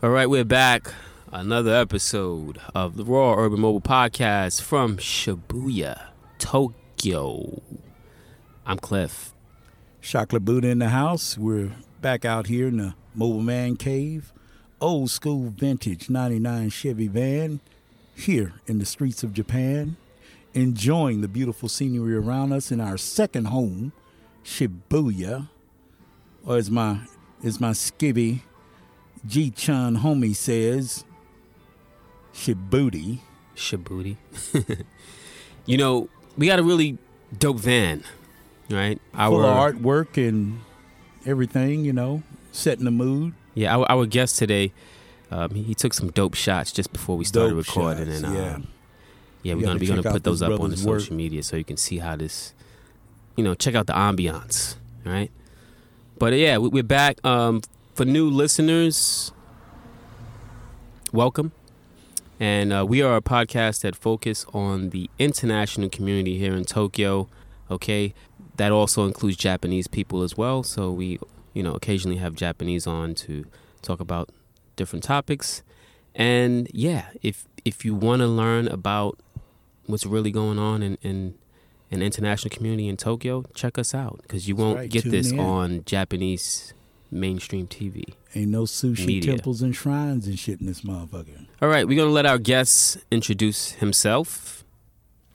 All right, we're back. Another episode of the Raw Urban Mobile Podcast from Shibuya, Tokyo. I'm Cliff. Chocolate Buddha in the house. We're back out here in the Mobile Man Cave. Old school vintage 99 Chevy van here in the streets of Japan. Enjoying the beautiful scenery around us in our second home, Shibuya. Or as my as my skivvy G Chun homie says, Shibuti. Shibuti. you know, we got a really dope van, right? Full of artwork and everything, you know, setting the mood. Yeah, our, our guest today, um, he, he took some dope shots just before we started Dope recording, shots, and yeah. um, yeah, we're gonna be gonna put those up on the work. social media so you can see how this, you know, check out the ambiance, right? But uh, yeah, we- we're back. Um, for new listeners, welcome. And uh, we are a podcast that focus on the international community here in Tokyo. Okay, that also includes Japanese people as well. So we, you know, occasionally have Japanese on to talk about different topics. And yeah, if if you want to learn about what's really going on in in an international community in Tokyo, check us out because you won't right, get tune this in. on Japanese mainstream TV. Ain't no sushi Media. temples and shrines and shit in this motherfucker. All right, we're gonna let our guest introduce himself.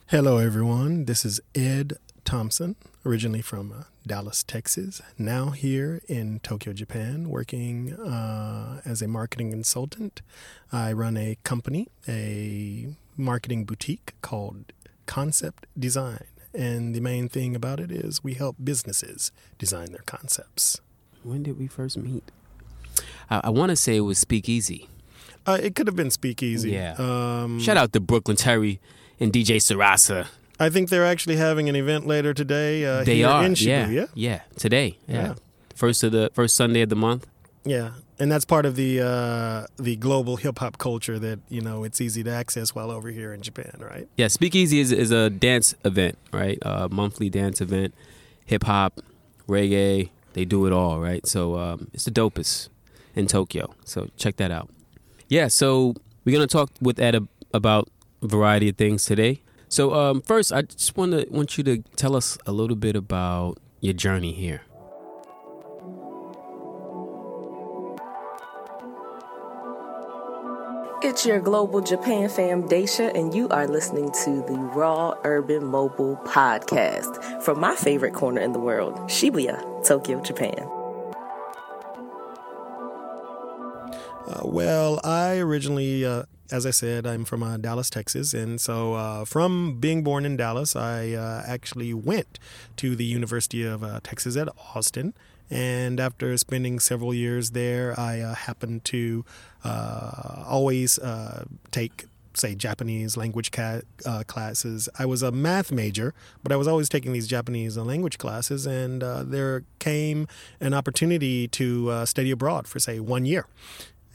Hello, everyone. This is Ed Thompson, originally from uh, Dallas, Texas. Now here in Tokyo, Japan, working uh, as a marketing consultant. I run a company, a marketing boutique called Concept Design. And the main thing about it is we help businesses design their concepts. When did we first meet? I, I want to say it was Speakeasy. Uh, it could have been Speakeasy. Yeah. Um, Shout out to Brooklyn Terry and DJ Sarasa. I think they're actually having an event later today. Uh, they are, in yeah, Shibuya. yeah, today, yeah. Yeah. first of the first Sunday of the month. Yeah, and that's part of the uh, the global hip hop culture that you know it's easy to access while over here in Japan, right? Yeah, Speakeasy is is a dance event, right? A monthly dance event, hip hop, reggae. They do it all, right? So um, it's the dopest in Tokyo. So check that out. Yeah, so we're gonna talk with Ed about a variety of things today. So um, first, I just want to want you to tell us a little bit about your journey here. It's your global Japan fam, Daisha, and you are listening to the Raw Urban Mobile Podcast from my favorite corner in the world, Shibuya, Tokyo, Japan. Uh, well, I originally, uh, as I said, I'm from uh, Dallas, Texas, and so uh, from being born in Dallas, I uh, actually went to the University of uh, Texas at Austin. And after spending several years there, I uh, happened to uh, always uh, take, say, Japanese language ca- uh, classes. I was a math major, but I was always taking these Japanese uh, language classes, and uh, there came an opportunity to study abroad for, say, one year.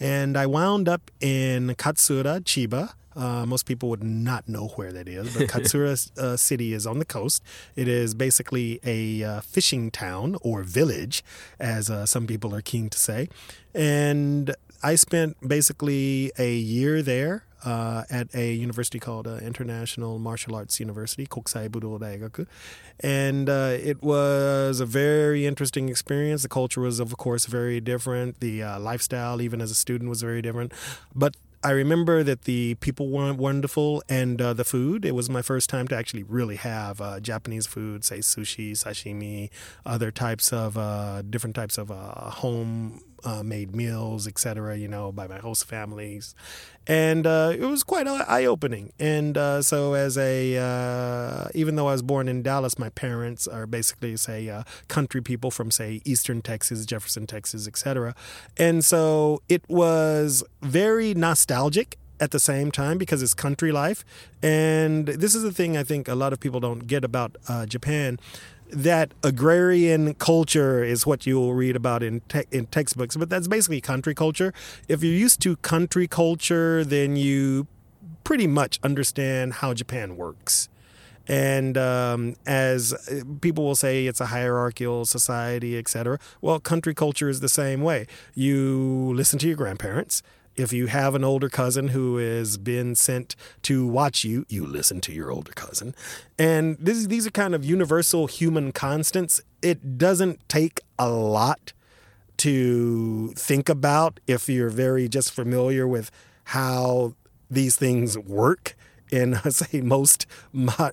And I wound up in Katsuura, Chiba. Uh, most people would not know where that is, but Katsuura uh, City is on the coast. It is basically a uh, fishing town or village, as uh, some people are keen to say. And I spent basically a year there uh, at a university called uh, International Martial Arts University, Kokusai Budo Daigaku. And uh, it was a very interesting experience. The culture was, of course, very different. The uh, lifestyle, even as a student, was very different. But I remember that the people were wonderful and uh, the food. It was my first time to actually really have uh, Japanese food, say sushi, sashimi, other types of uh, different types of uh, home uh, made meals, etc. You know, by my host families, and uh, it was quite eye opening. And uh, so, as a uh, even though I was born in Dallas, my parents are basically say uh, country people from say Eastern Texas, Jefferson, Texas, etc. And so it was very nostalgic at the same time because it's country life. And this is the thing I think a lot of people don't get about uh, Japan. That agrarian culture is what you'll read about in te- in textbooks, but that's basically country culture. If you're used to country culture, then you pretty much understand how Japan works. And um, as uh, people will say, it's a hierarchical society, etc. Well, country culture is the same way. You listen to your grandparents, If you have an older cousin who has been sent to watch you, you listen to your older cousin. And this, these are kind of universal human constants. It doesn't take a lot to think about if you're very just familiar with how these things work in say most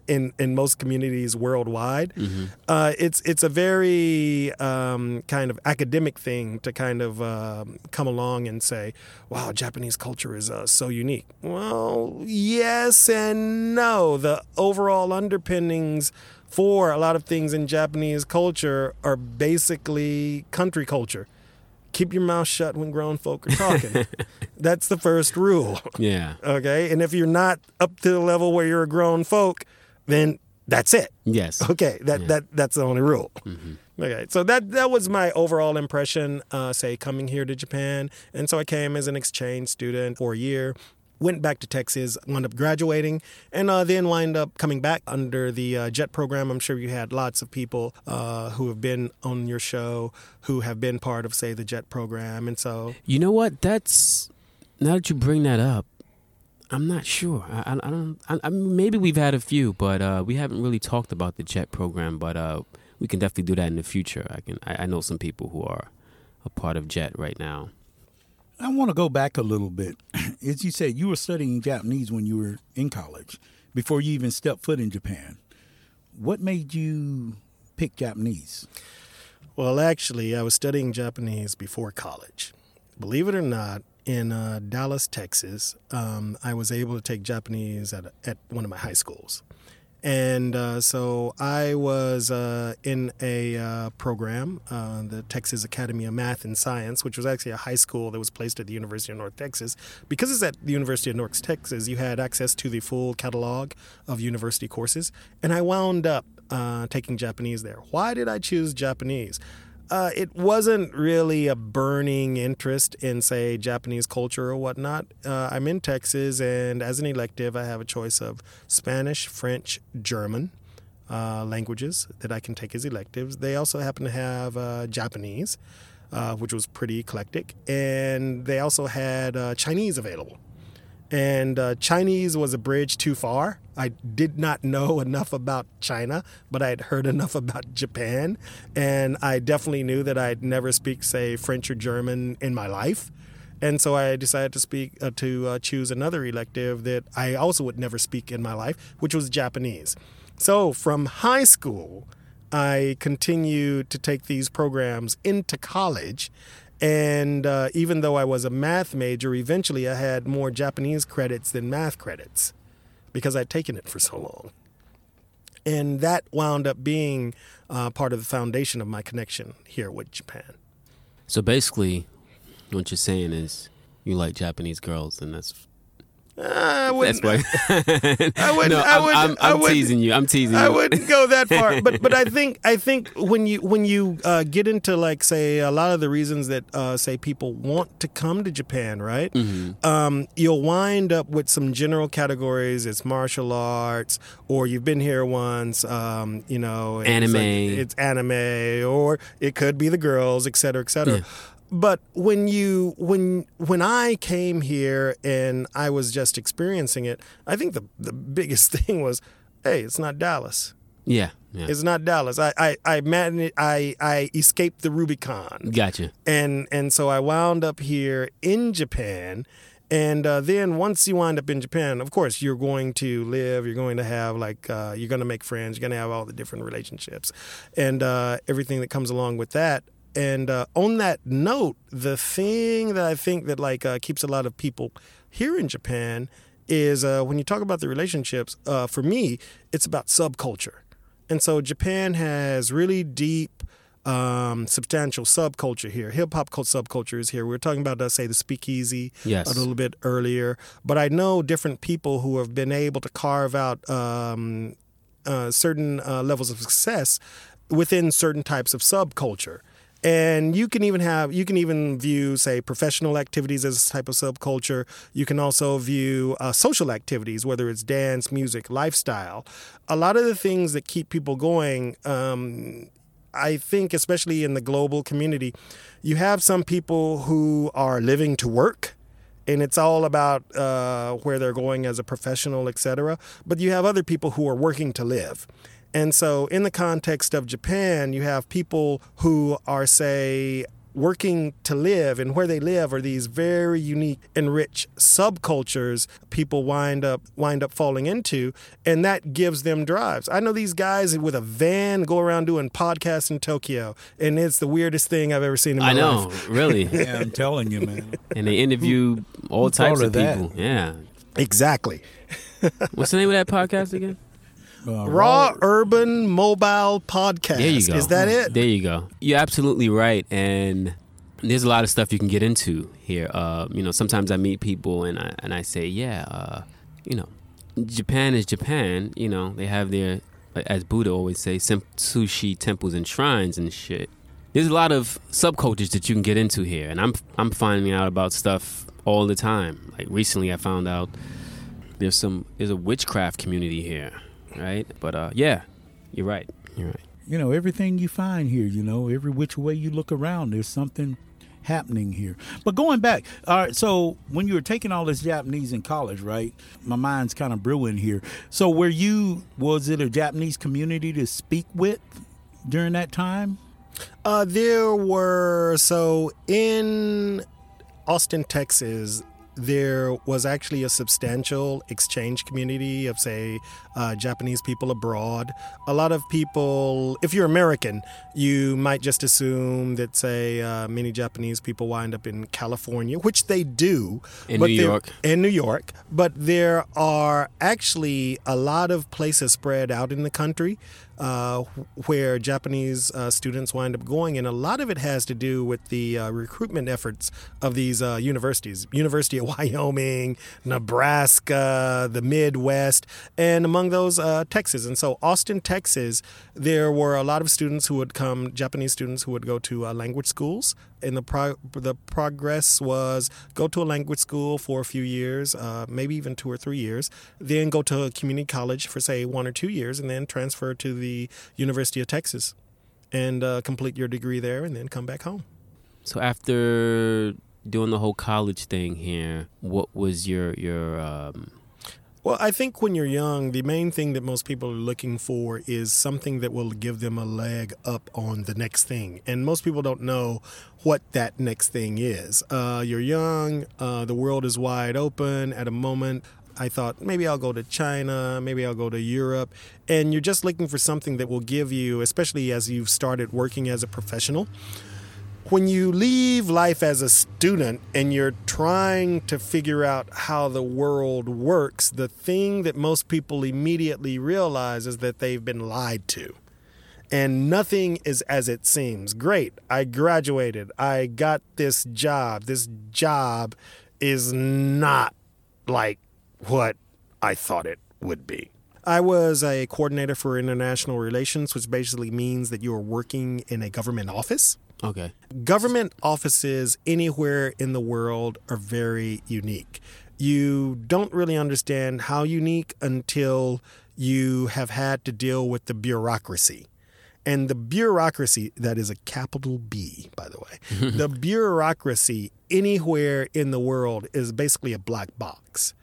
in in most communities worldwide. Mm-hmm. Uh, it's it's a very um, kind of academic thing to kind of uh, come along and say, "Wow, Japanese culture is uh, so unique." Well, yes and no. The overall underpinnings for a lot of things in Japanese culture are basically country culture keep your mouth shut when grown folk are talking. That's the first rule. Yeah. Okay. And if you're not up to the level where you're a grown folk, then that's it. Yes. Okay. That yeah. that that's the only rule. Mm-hmm. Okay. So that that was my overall impression. Uh, say coming here to Japan, and so I came as an exchange student for a year went back to Texas, wound up graduating, and uh, then wind up coming back under the uh, JET program. I'm sure you had lots of people uh, who have been on your show who have been part of, say, the JET program, and so you know what? That's now that you bring that up. I'm not sure. I, I, I don't. I, maybe we've had a few, but uh, we haven't really talked about the JET program. But uh, we can definitely do that in the future. I can. I, know some people who are a part of JET right now. I want to go back a little bit. As you said, you were studying Japanese when you were in college, before you even stepped foot in Japan. What made you pick Japanese? Well, actually, I was studying Japanese before college. Believe it or not, in uh, Dallas, Texas, um, I was able to take Japanese at, at one of my high schools. And uh, so I was uh, in a uh, program, uh, the Texas Academy of Math and Science, which was actually a high school that was placed at the University of North Texas. Because it's at the University of North Texas, you had access to the full catalog of university courses. And I wound up uh, taking Japanese there. Why did I choose Japanese? Uh, it wasn't really a burning interest in, say, Japanese culture or whatnot. Uh, I'm in Texas, and as an elective, I have a choice of Spanish, French, German uh, languages that I can take as electives. They also happen to have uh, Japanese, uh, which was pretty eclectic, and they also had uh, Chinese available and uh, Chinese was a bridge too far. I did not know enough about China, but I had heard enough about Japan, and I definitely knew that I'd never speak, say, French or German in my life. And so I decided to speak uh, to uh, choose another elective that I also would never speak in my life, which was Japanese. So from high school, I continued to take these programs into college and uh, even though I was a math major, eventually I had more Japanese credits than math credits because I'd taken it for so long. And that wound up being uh, part of the foundation of my connection here with Japan. So basically, what you're saying is you like Japanese girls, and that's I wouldn't. That's why. I wouldn't. No, I wouldn't, I'm, I'm, I'm teasing you. I'm teasing you. I wouldn't go that far, but but I think I think when you when you uh, get into like say a lot of the reasons that uh, say people want to come to Japan, right? Mm-hmm. Um, you'll wind up with some general categories. It's martial arts, or you've been here once. Um, you know, it's anime. Like, it's anime, or it could be the girls, et cetera, et cetera. Yeah but when you when when I came here and I was just experiencing it, I think the the biggest thing was, hey, it's not Dallas. Yeah, yeah. It's not Dallas. I I I, man, I I escaped the Rubicon. Gotcha. And and so I wound up here in Japan. And uh, then once you wind up in Japan, of course, you're going to live, you're going to have like, uh, you're going to make friends, you're going to have all the different relationships and uh, everything that comes along with that and uh, on that note, the thing that I think that like uh, keeps a lot of people here in Japan is uh, when you talk about the relationships. Uh, for me, it's about subculture, and so Japan has really deep. Um, substantial subculture here. Hip hop subculture is here. We were talking about, uh, say, the speakeasy yes. a little bit earlier, but I know different people who have been able to carve out um, uh, certain uh, levels of success within certain types of subculture. And you can even have you can even view say professional activities as a type of subculture. You can also view uh, social activities, whether it's dance, music, lifestyle. A lot of the things that keep people going. Um, I think, especially in the global community, you have some people who are living to work and it's all about uh, where they're going as a professional, etc. But you have other people who are working to live. And so, in the context of Japan, you have people who are, say, working to live and where they live are these very unique and rich subcultures people wind up wind up falling into and that gives them drives i know these guys with a van go around doing podcasts in tokyo and it's the weirdest thing i've ever seen in my life I know, life really. Yeah, I'm telling you, man. and they interview all types of of people. Yeah. exactly What's the name of that podcast again? Uh, raw urban mobile podcast There you go. is that it There you go. You're absolutely right, and there's a lot of stuff you can get into here. Uh, you know, sometimes I meet people and I and I say, yeah, uh, you know, Japan is Japan. You know, they have their, as Buddha always say, sushi temples and shrines and shit. There's a lot of subcultures that you can get into here, and I'm I'm finding out about stuff all the time. Like recently, I found out there's some there's a witchcraft community here, right? But uh, yeah, you're right. You're right. you know everything you find here you know every which way you look around there's something happening here but going back all right so when you were taking all this japanese in college right my mind's kind of brewing here so were you was it a japanese community to speak with during that time Uh, there were so in Austin, Texas. There was actually a substantial exchange community of, say, uh, Japanese people abroad. A lot of people, if you're American, you might just assume that, say, uh, many Japanese people wind up in California, which they do. In New York. in New York, but there are actually a lot of places spread out in the country uh, where Japanese uh, students wind up going, and a lot of it has to do with the uh, recruitment efforts of these uh, universities University of Wyoming, Nebraska, the Midwest, and among those, uh, Texas. And so, Austin, Texas, there were a lot of students who would come, Japanese students who would go to uh, language schools. And the pro- the progress was go to a language school for a few years, uh, maybe even two or three years, then go to a community college for say one or two years, and then transfer to the University of Texas and uh, complete your degree there, and then come back home. So after doing the whole college thing here, what was your your um, Well, I think when you're young, the main thing that most people are looking for is something that will give them a leg up on the next thing. And most people don't know what that next thing is. Uh, you're young, uh, the world is wide open at a moment. I thought maybe I'll go to China, maybe I'll go to Europe. And you're just looking for something that will give you, especially as you've started working as a professional, when you leave life as a student and you're trying to figure out how the world works, the thing that most people immediately realize is that they've been lied to. And nothing is as it seems. Great. I graduated. I got this job. This job is not like what I thought it would be. I was a coordinator for international relations, which basically means that you are working in a government office okay? government offices anywhere in the world are very unique. You don't really understand how unique until you have had to deal with the bureaucracy. And the bureaucracy, that is a capital B, by the way, the bureaucracy anywhere in the world is basically a black box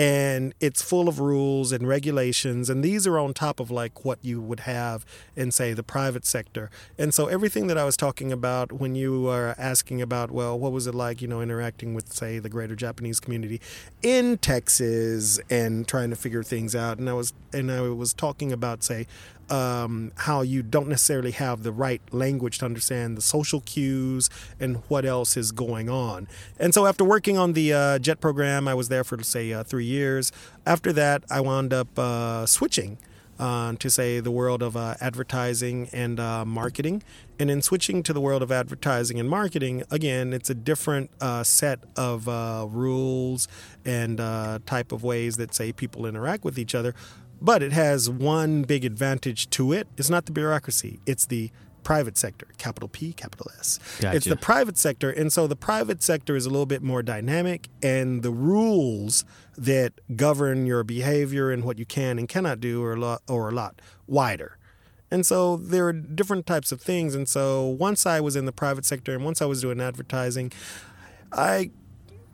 and it's full of rules and regulations and these are on top of like what you would have in say the private sector and so everything that i was talking about when you were asking about well what was it like you know interacting with say the greater japanese community in texas and trying to figure things out and i was and i was talking about say um, how you don't necessarily have the right language to understand the social cues and what else is going on. And so, after working on the uh, JET program, I was there for, say, uh, three years. After that, I wound up uh, switching uh, to, say, the world of uh, advertising and uh, marketing. And in switching to the world of advertising and marketing, again, it's a different uh, set of uh, rules and uh, type of ways that, say, people interact with each other. But it has one big advantage to it. It's not the bureaucracy, it's the private sector, capital P, capital S. It's the private sector. And so the private sector is a little bit more dynamic, and the rules that govern your behavior and what you can and cannot do are a lot, or a lot wider. And so there are different types of things. And so once I was in the private sector and once I was doing advertising, I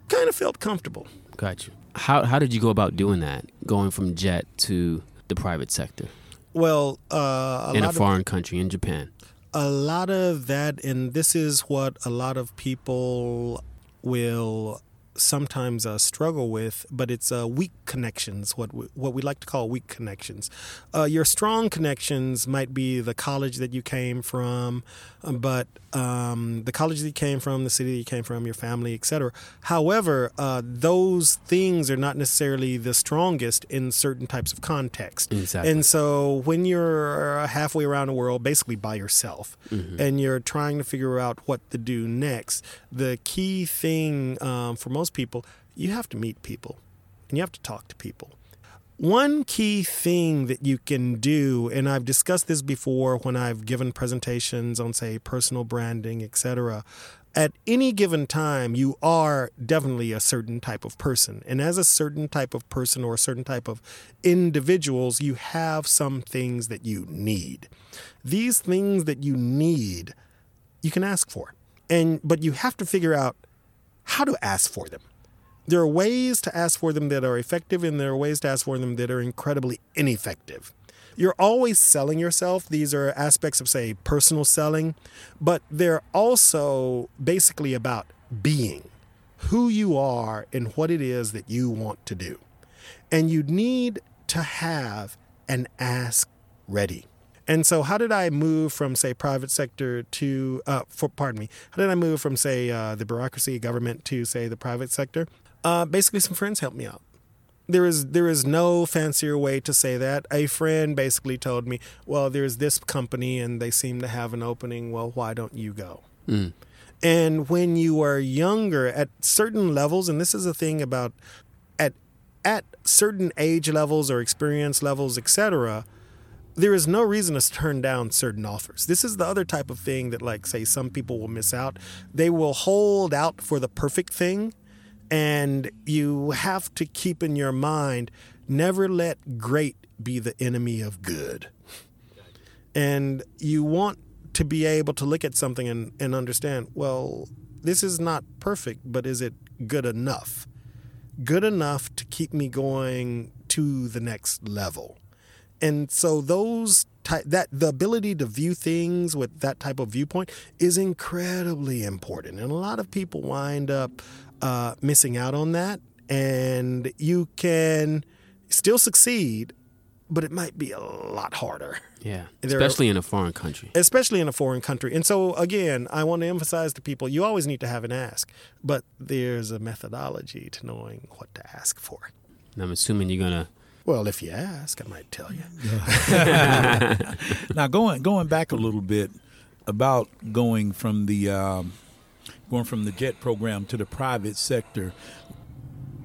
kind of felt comfortable. Got you. How how did you go about doing that? Going from jet to the private sector Well, uh, a in a lot of foreign country in Japan. A lot of that, and this is what a lot of people will sometimes uh, struggle with, but it's uh, weak connections, what we, what we like to call weak connections. Uh, your strong connections might be the college that you came from, uh, but um, the college that you came from, the city that you came from, your family, etc. However, uh, those things are not necessarily the strongest in certain types of context. Exactly. And so when you're halfway around the world, basically by yourself, and you're trying to figure out what to do next, the key thing um, for most people, you have to meet people and you have to talk to people. One key thing that you can do, and I've discussed this before when I've given presentations on, say, personal branding, etc. At any given time, you are definitely a certain type of person. And as a certain type of person or a certain type of individuals, you have some things that you need. These things that you need, you can ask for. And but you have to figure out how to ask for them there are ways to ask for them that are effective and there are ways to ask for them that are incredibly ineffective. You're always selling yourself. These are aspects of, say, personal selling, but they're also basically about being who you are and what it is that you want to do. And you need to have an ask ready. And so, how did I move from, say, private sector to, uh, for, pardon me, how did I move from, say, uh, the bureaucracy, government to, say, the private sector? Uh, basically, some friends helped me out. There is there is no fancier way to say that. A friend basically told me, "Well, there's this company and they seem to have an opening. Well, why don't you go?" Mm. And when you are younger, at certain levels, and this is a thing about at at certain age levels or experience levels, etc., there is no reason to turn down certain offers. This is the other type of thing that, like, say, some people will miss out. They will hold out for the perfect thing, and you have to keep in your mind never let great be the enemy of good. And you want to be able to look at something and, and understand, well, this is not perfect, but is it good enough? Good enough to keep me going to the next level. And so those ty- that the ability to view things with that type of viewpoint is incredibly important. And a lot of people wind up uh, missing out on that. And you can still succeed, but it might be a lot harder Yeah, There are- especially in a foreign country. especially in a foreign country. And so, again, I want to emphasize to people you always need to have an ask, but there's a methodology to knowing what to ask for. And I'm assuming you're gonna. Well, if you ask, I might tell you. Now going going back a little bit about going from the um, going from the jet program to the private sector,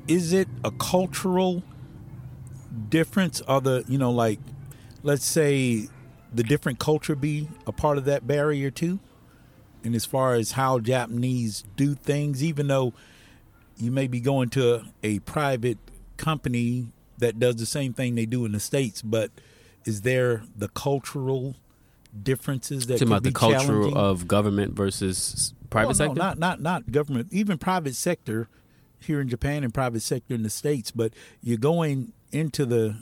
is it a cultural difference? Are the you know like let's say the different culture be a part of that barrier too? And as far as how Japanese do things, even though you may be going to a private company that does the same thing they do in the states, but is there the cultural differences that about the culture of government versus private Well, sector. No, not not not government, even private sector here in Japan and private sector in the states. But you're going into the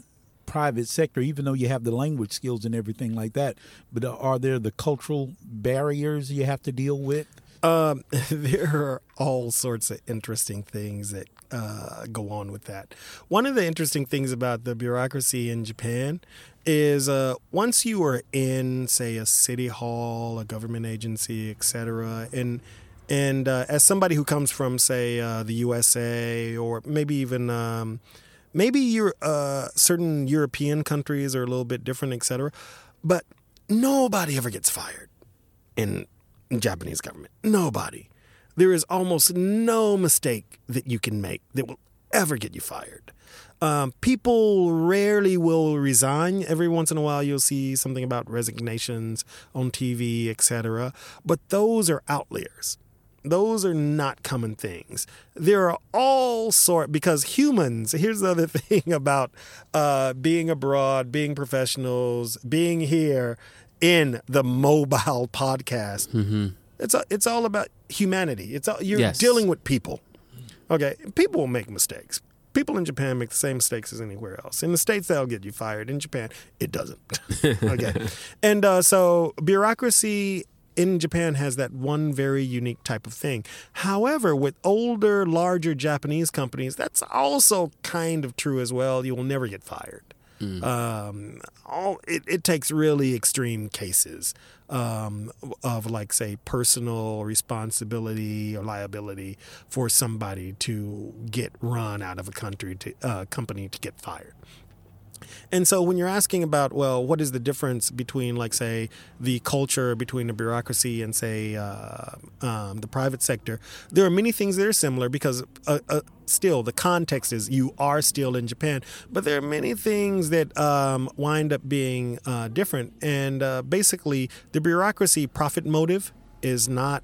private sector, even though you have the language skills and everything like that. But are there the cultural barriers you have to deal with? Um, there are all sorts of interesting things that uh, go on with that. One of the interesting things about the bureaucracy in Japan is uh, once you are in, say, a city hall, a government agency, etc., and and uh, as somebody who comes from, say, uh, the USA or maybe even um, maybe you're uh, certain European countries are a little bit different, etc., but nobody ever gets fired in Japanese government. Nobody. There is almost no mistake that you can make that will ever get you fired. Um, people rarely will resign. Every once in a while, you'll see something about resignations on TV, etc. But those are outliers. Those are not common things. There are all sort because humans. Here's the other thing about uh, being abroad, being professionals, being here in the mobile podcast. It's a, it's all about humanity. It's all, you're Yes. dealing with people. Okay, people will make mistakes. People in Japan make the same mistakes as anywhere else. In the States, they'll get you fired. In Japan, it doesn't. okay. And uh, so, bureaucracy in Japan has that one very unique type of thing. However, with older, larger Japanese companies, that's also kind of true as well. You will never get fired. Um, all it, it takes really extreme cases um, of like say personal responsibility or liability for somebody to get run out of a country to uh, company to get fired. And so when you're asking about, well, what is the difference between, like, say, the culture between the bureaucracy and, say, uh, um, the private sector, there are many things that are similar because uh, uh, still the context is you are still in Japan, but there are many things that um, wind up being uh, different. And uh, basically, the bureaucracy profit motive is not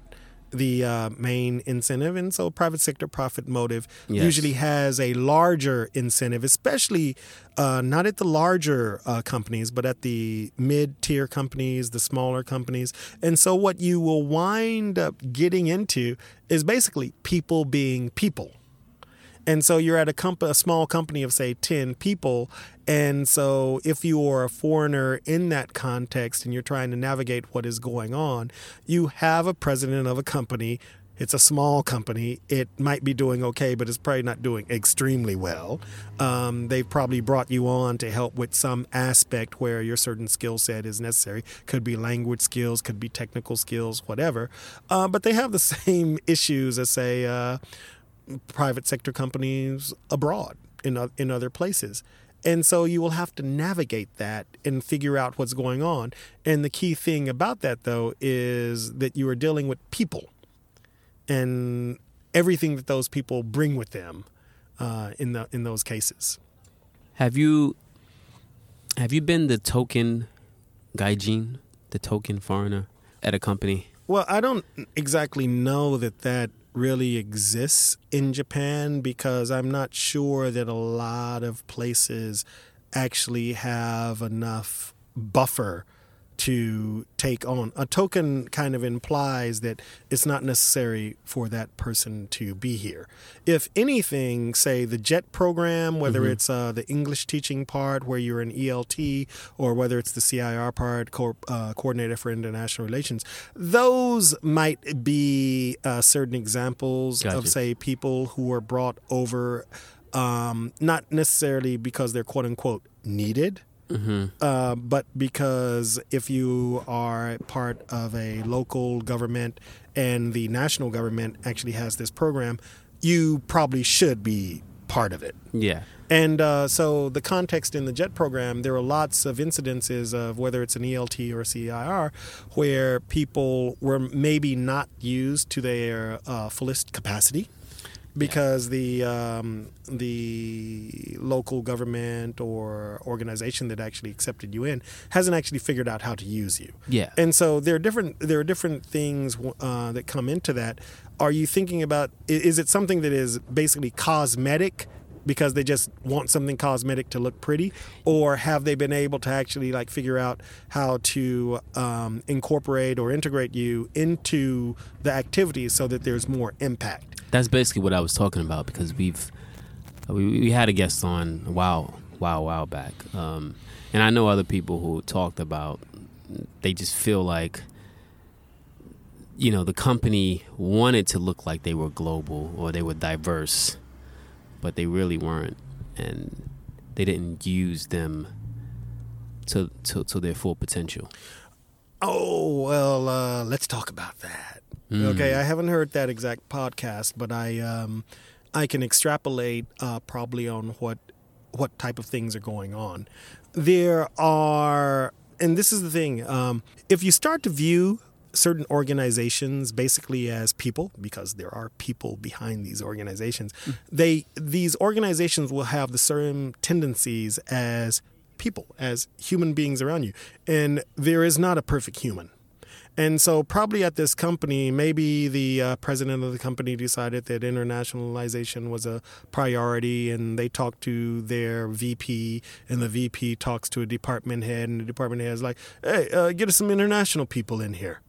the uh, main incentive, and so private sector profit motive Yes. usually has a larger incentive, especially uh, not at the larger uh, companies, but at the mid-tier companies, the smaller companies. And so, what you will wind up getting into is basically people being people. And so you're at a, comp- a small company of, say, 10 people. And so if you are a foreigner in that context and you're trying to navigate what is going on, you have a president of a company. It's a small company. It might be doing okay, but it's probably not doing extremely well. Um, they've probably brought you on to help with some aspect where your certain skill set is necessary. Could be language skills, could be technical skills, whatever. Uh, but they have the same issues as, say, uh, private sector companies abroad in in other places. And so you will have to navigate that and figure out what's going on. And the key thing about that though is that you are dealing with people and everything that those people bring with them uh, in the in those cases. Have you have you been the token gaijin, the token foreigner at a company? Well, I don't exactly know that that really exists in Japan because I'm not sure that a lot of places actually have enough buffer to take on. A token kind of implies that it's not necessary for that person to be here. If anything, say the JET program, whether it's uh, the English teaching part where you're an ELT or whether it's the CIR part, co- uh, Coordinator for International Relations, those might be uh, certain examples Gotcha. of, say, people who are brought over um, not necessarily because they're quote unquote needed. Uh, but because if you are part of a local government and the national government actually has this program, you probably should be part of it. Yeah. And uh, so the context in the JET program, there are lots of incidences of whether it's an ELT or a CIR where people were maybe not used to their uh, fullest capacity because the um, the local government or organization that actually accepted you in hasn't actually figured out how to use you. Yeah. And so there are different there are different things uh, that come into that. Are you thinking about is it something that is basically cosmetic because they just want something cosmetic to look pretty, or have they been able to actually like figure out how to um, incorporate or integrate you into the activities so that there's more impact? That's basically what I was talking about because we've we, we had a guest on a while while while back, um, and I know other people who talked about they just feel like you know the company wanted to look like they were global or they were diverse, but they really weren't, and they didn't use them to to, to their full potential. Oh well, uh, let's talk about that. Okay, I haven't heard that exact podcast, but I um, I can extrapolate uh, probably on what what type of things are going on. There are, and this is the thing: um, if you start to view certain organizations basically as people because there are people behind these organizations they these organizations will have the same tendencies as people as human beings around you. And there is not a perfect human and so, probably at this company, maybe the uh, president of the company decided that internationalization was a priority, and they talked to their VP, and the VP talks to a department head, and the department head is like, "Hey, uh, get us some international people in here."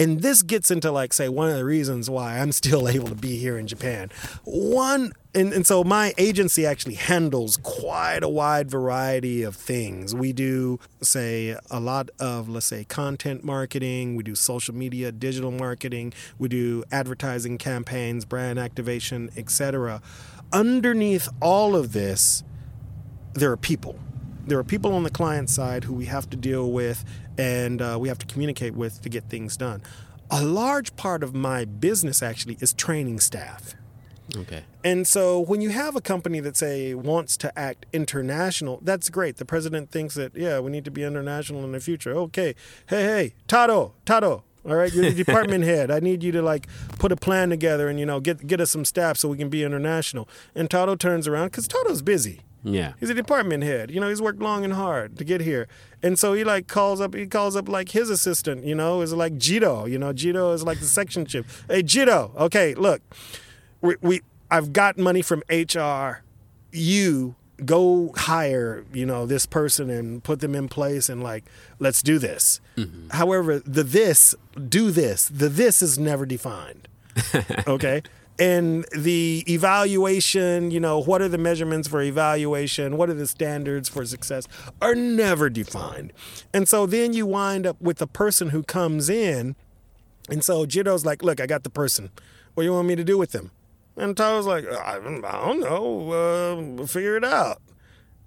And this gets into like say one of the reasons why I'm still able to be here in Japan. One and, and so my agency actually handles quite a wide variety of things. We do say a lot of let's say content marketing, we do social media, digital marketing, we do advertising campaigns, brand activation, etc. Underneath all of this, there are people. There are people on the client side who we have to deal with and uh, we have to communicate with to get things done. A large part of my business actually is training staff. Okay. And so when you have a company that say wants to act international, that's great. The president thinks that yeah, we need to be international in the future. Okay. Hey, hey, Taro, Taro. All right, you're the department head. I need you to like put a plan together and you know get get us some staff so we can be international. And Taro turns around because Taro's busy. Yeah. He's a department head. You know, he's worked long and hard to get here. And so he like calls up he calls up like his assistant, you know, is like Jiro. You know, Jiro is like the section chief. Hey Jiro, okay, look. We, we I've got money from HR. You go hire, you know, this person and put them in place and like, let's do this. Mm-hmm. However, the this, do this, the this is never defined. okay and the evaluation you know what are the measurements for evaluation? What are the standards for success? Are never defined. And so then you wind up with the person who comes in and so jiro's like look i got the person. What do you want me to do with them? And Taro's like i, don't know. Uh, figure it out.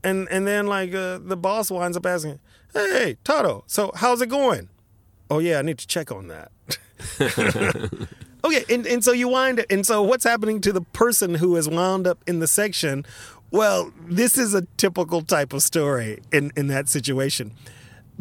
And and then like uh, the boss winds up asking hey, Taro so how's it going? Oh yeah i need to check on that Okay, and, and so you wind and so what's happening to the person who is wound up in the section? Well, this is a typical type of story in, in that situation.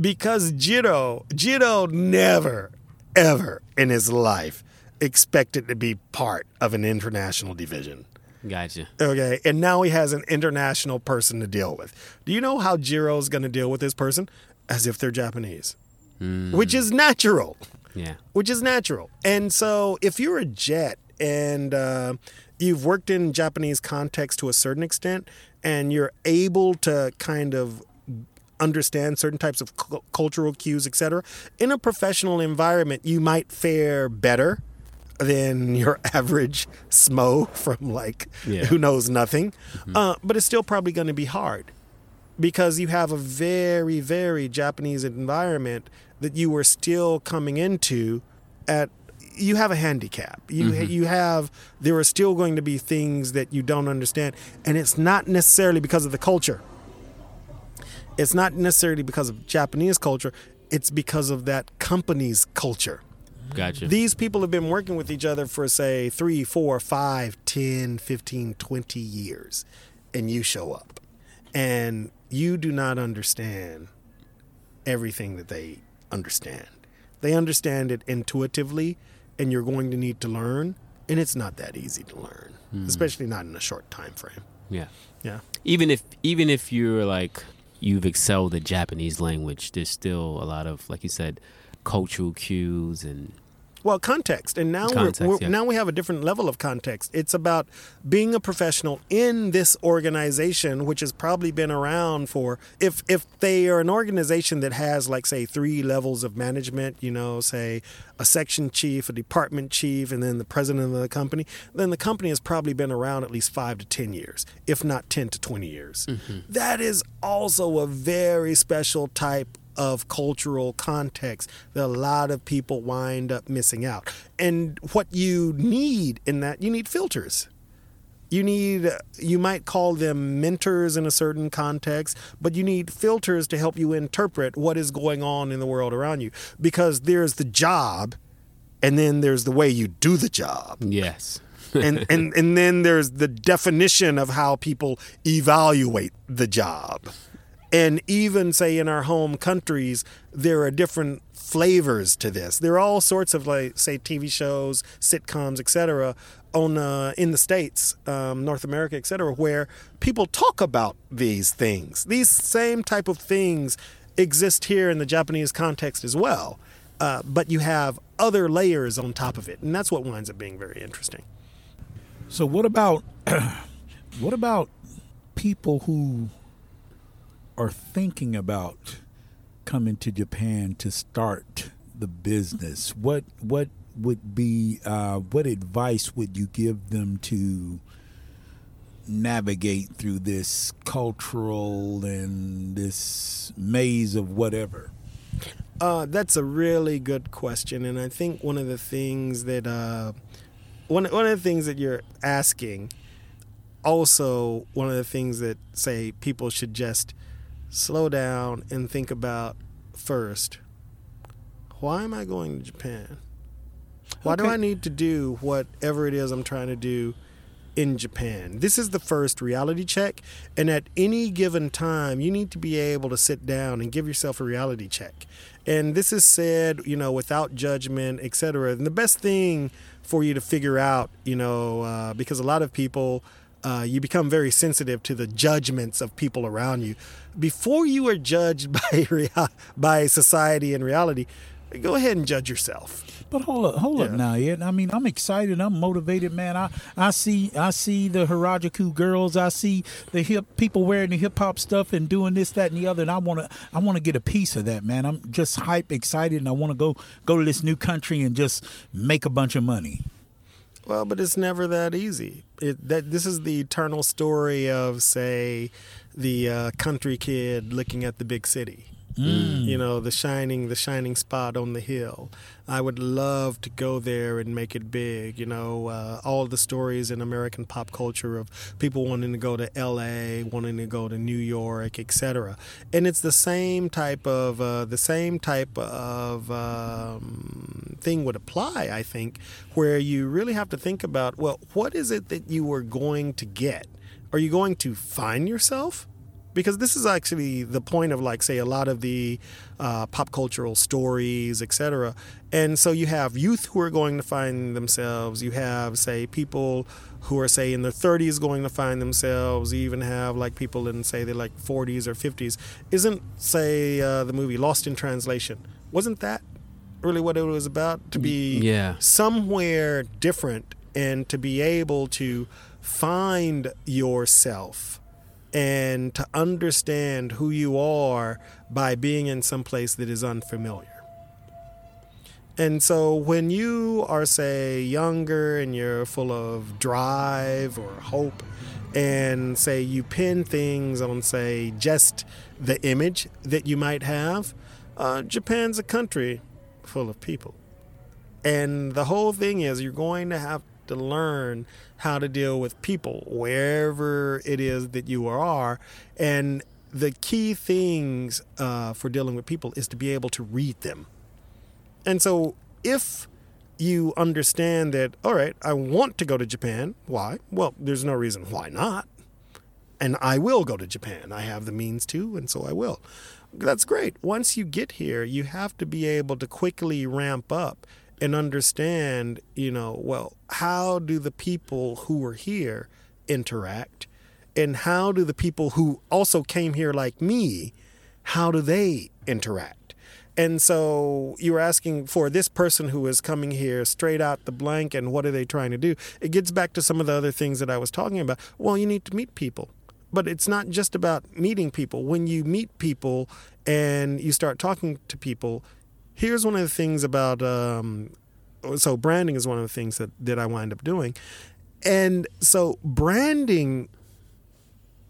Because Jiro, Jiro never, ever in his life expected to be part of an international division. Gotcha. Okay, and now he has an international person to deal with. Do you know how Jiro's going to deal with this person? As if they're Japanese, hmm. which is natural Yeah. which is natural. And so, if you're a jet and uh, you've worked in Japanese context to a certain extent, and you're able to kind of understand certain types of cu- cultural cues, etc., in a professional environment, you might fare better than your average smo from like Yeah. who knows nothing. Uh, but it's still probably going to be hard because you have a very, very Japanese environment that you were still coming into at you have a handicap. You mm-hmm. you have there are still going to be things that you don't understand and it's not necessarily because of the culture. It's not necessarily because of Japanese culture, it's because of that company's culture. Gotcha. These people have been working with each other for, say, three, four, five, 10, 15, 20 years, and you show up. And you do not understand everything that they understand. They understand it intuitively, and you're going to need to learn, and it's not that easy to learn, hmm. especially not in a short time frame. yeah. Yeah. Even if even if you're like you've excelled at Japanese language, there's still a lot of like you said, cultural cues and Well, context, and now Context, we're, we're yeah. now we have a different level of context. It's about being a professional in this organization, which has probably been around for if if they are an organization that has like say three levels of management, you know, say a section chief, a department chief, and then the president of the company, then the company has probably been around at least five to ten years, if not ten to twenty years. Mm-hmm. That is also a very special type of cultural context that a lot of people wind up missing out. And what you need in that, you need filters. You need, you might call them mentors in a certain context, but you need filters to help you interpret what is going on in the world around you. Because there's the job, and then there's the way you do the job yes. and, and and then there's the definition of how people evaluate the job and even say in our home countries there are different flavors to this. There are all sorts of like say tv shows sitcoms etc on uh, in the states um, north america etc where people talk about these things. These same type of things exist here in the japanese context as well uh, but you have other layers on top of it and that's what winds up being very interesting. So what about what about people who are thinking about coming to Japan to start the business, what what would be uh, what advice would you give them to navigate through this cultural and this maze of whatever? Uh, that's a really good question, and I think one of the things that uh, one one of the things that you're asking, also one of the things that say people should just slow down and think about first. Why am I going to Japan? Why do I need to do whatever it is I'm trying to do in Japan? This is the first reality check, and at any given time, you need to be able to sit down and give yourself a reality check. And this is said, you know, without judgment, etc. And the best thing for you to figure out, you know, uh, because a lot of people, uh, you become very sensitive to the judgments of people around you. Before you are judged by rea- by society and reality, go ahead and judge yourself. But hold up, hold up Yeah. now, Ed. I mean, I'm excited. I'm motivated, man. I, I see I see the Harajuku girls. I see the hip people wearing the hip hop stuff and doing this, that, and the other. And I wanna I wanna get a piece of that, man. I'm just hype, excited, and I wanna go go to this new country and just make a bunch of money. Well, but it's never that easy. It, that this is the eternal story of, say, the uh, country kid looking at the big city. You know, the shining, the shining spot on the hill. I would love to go there and make it big. You know, uh, all the stories in American pop culture of people wanting to go to L.A., wanting to go to New York, etc. And it's the same type of uh, the same type of um, thing would apply. I think where you really have to think about well, what is it that you are going to get? Are you going to find yourself? Because this is actually the point of like say a lot of the uh, pop cultural stories etc and so you have youth who are going to find themselves you have say people who are say in their 30s going to find themselves you even have like people in say their like 40s or 50s isn't say uh, the movie lost in translation wasn't that really what it was about? To be Yeah. somewhere different and to be able to find yourself and to understand who you are by being in some place that is unfamiliar. And so when you are, say, younger and you're full of drive or hope, and say you pin things on, say, just the image that you might have, uh, Japan's a country full of people. And the whole thing is you're going to have to learn how to deal with people wherever it is that you are. And the key things uh, for dealing with people is to be able to read them. And so if you understand that, all right, I want to go to Japan. Why? Well, there's no reason why not. And I will go to Japan. I have the means to, and so I will. That's great. Once you get here, you have to be able to quickly ramp up and understand, you know, well, how do the people who are here interact? And how do the people who also came here like me, how do they interact? And so you were asking for this person who is coming here straight out the blank and what are they trying to do? It gets back to some of the other things that I was talking about. Well, you need to meet people. But it's not just about meeting people. When you meet people and you start talking to people, here's one of the things about um, so branding is one of the things that, that I wind up doing. And so branding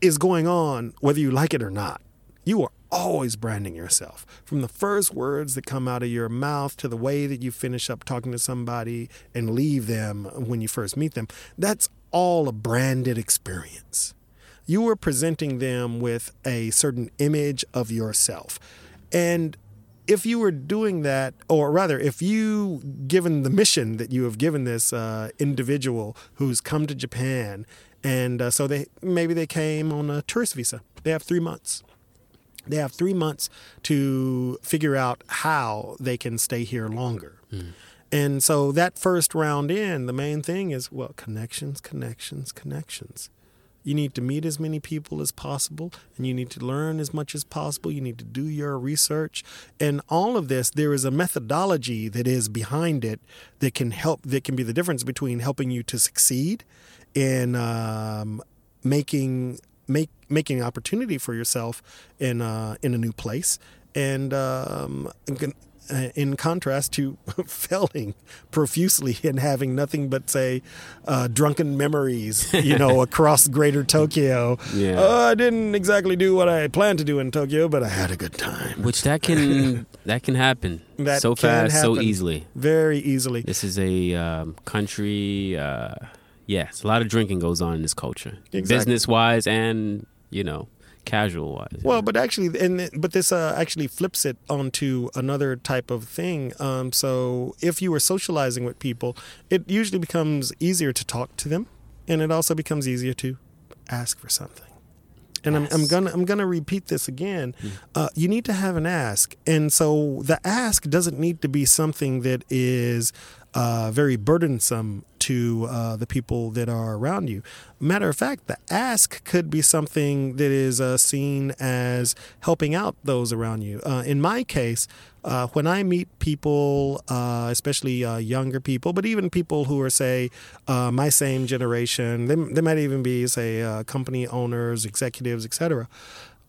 is going on whether you like it or not. You are always branding yourself from the first words that come out of your mouth to the way that you finish up talking to somebody and leave them when you first meet them. That's all a branded experience. You are presenting them with a certain image of yourself. And if you were doing that, or rather, if you, given the mission that you have given this uh, individual who's come to Japan, and uh, so they maybe they came on a tourist visa, they have three months. They have three months to figure out how they can stay here longer. And so that first round in, the main thing is well, connections, connections, connections. You need to meet as many people as possible and you need to learn as much as possible. You need to do your research. And all of this, there is a methodology that is behind it that can help, that can be the difference between helping you to succeed in um, making make making opportunity for yourself in uh, in a new place and um, and uh, in contrast to failing profusely and having nothing but say uh, drunken memories, you know, across Greater Tokyo. Yeah. Oh, I didn't exactly do what I planned to do in Tokyo, but I had a good time. Which that can that can happen That so can fast, so easily. Very easily. This is a um, country. Uh, yes, a lot of drinking goes on in this culture, Exactly. business wise and you know casual wise. Well, but actually, and but this uh, actually flips it onto another type of thing. Um, so if you are socializing with people, it usually becomes easier to talk to them, and it also becomes easier to ask for something. And I'm, I'm gonna I'm gonna repeat this again. Uh, you need to have an ask, and so the ask doesn't need to be something that is uh, very burdensome to uh, the people that are around you. Matter of fact, the ask could be something that is uh, seen as helping out those around you. Uh, in my case, uh, when I meet people, uh, especially younger people, but even people who are, say, my same generation, they, they might even be, say, company owners, executives, etc.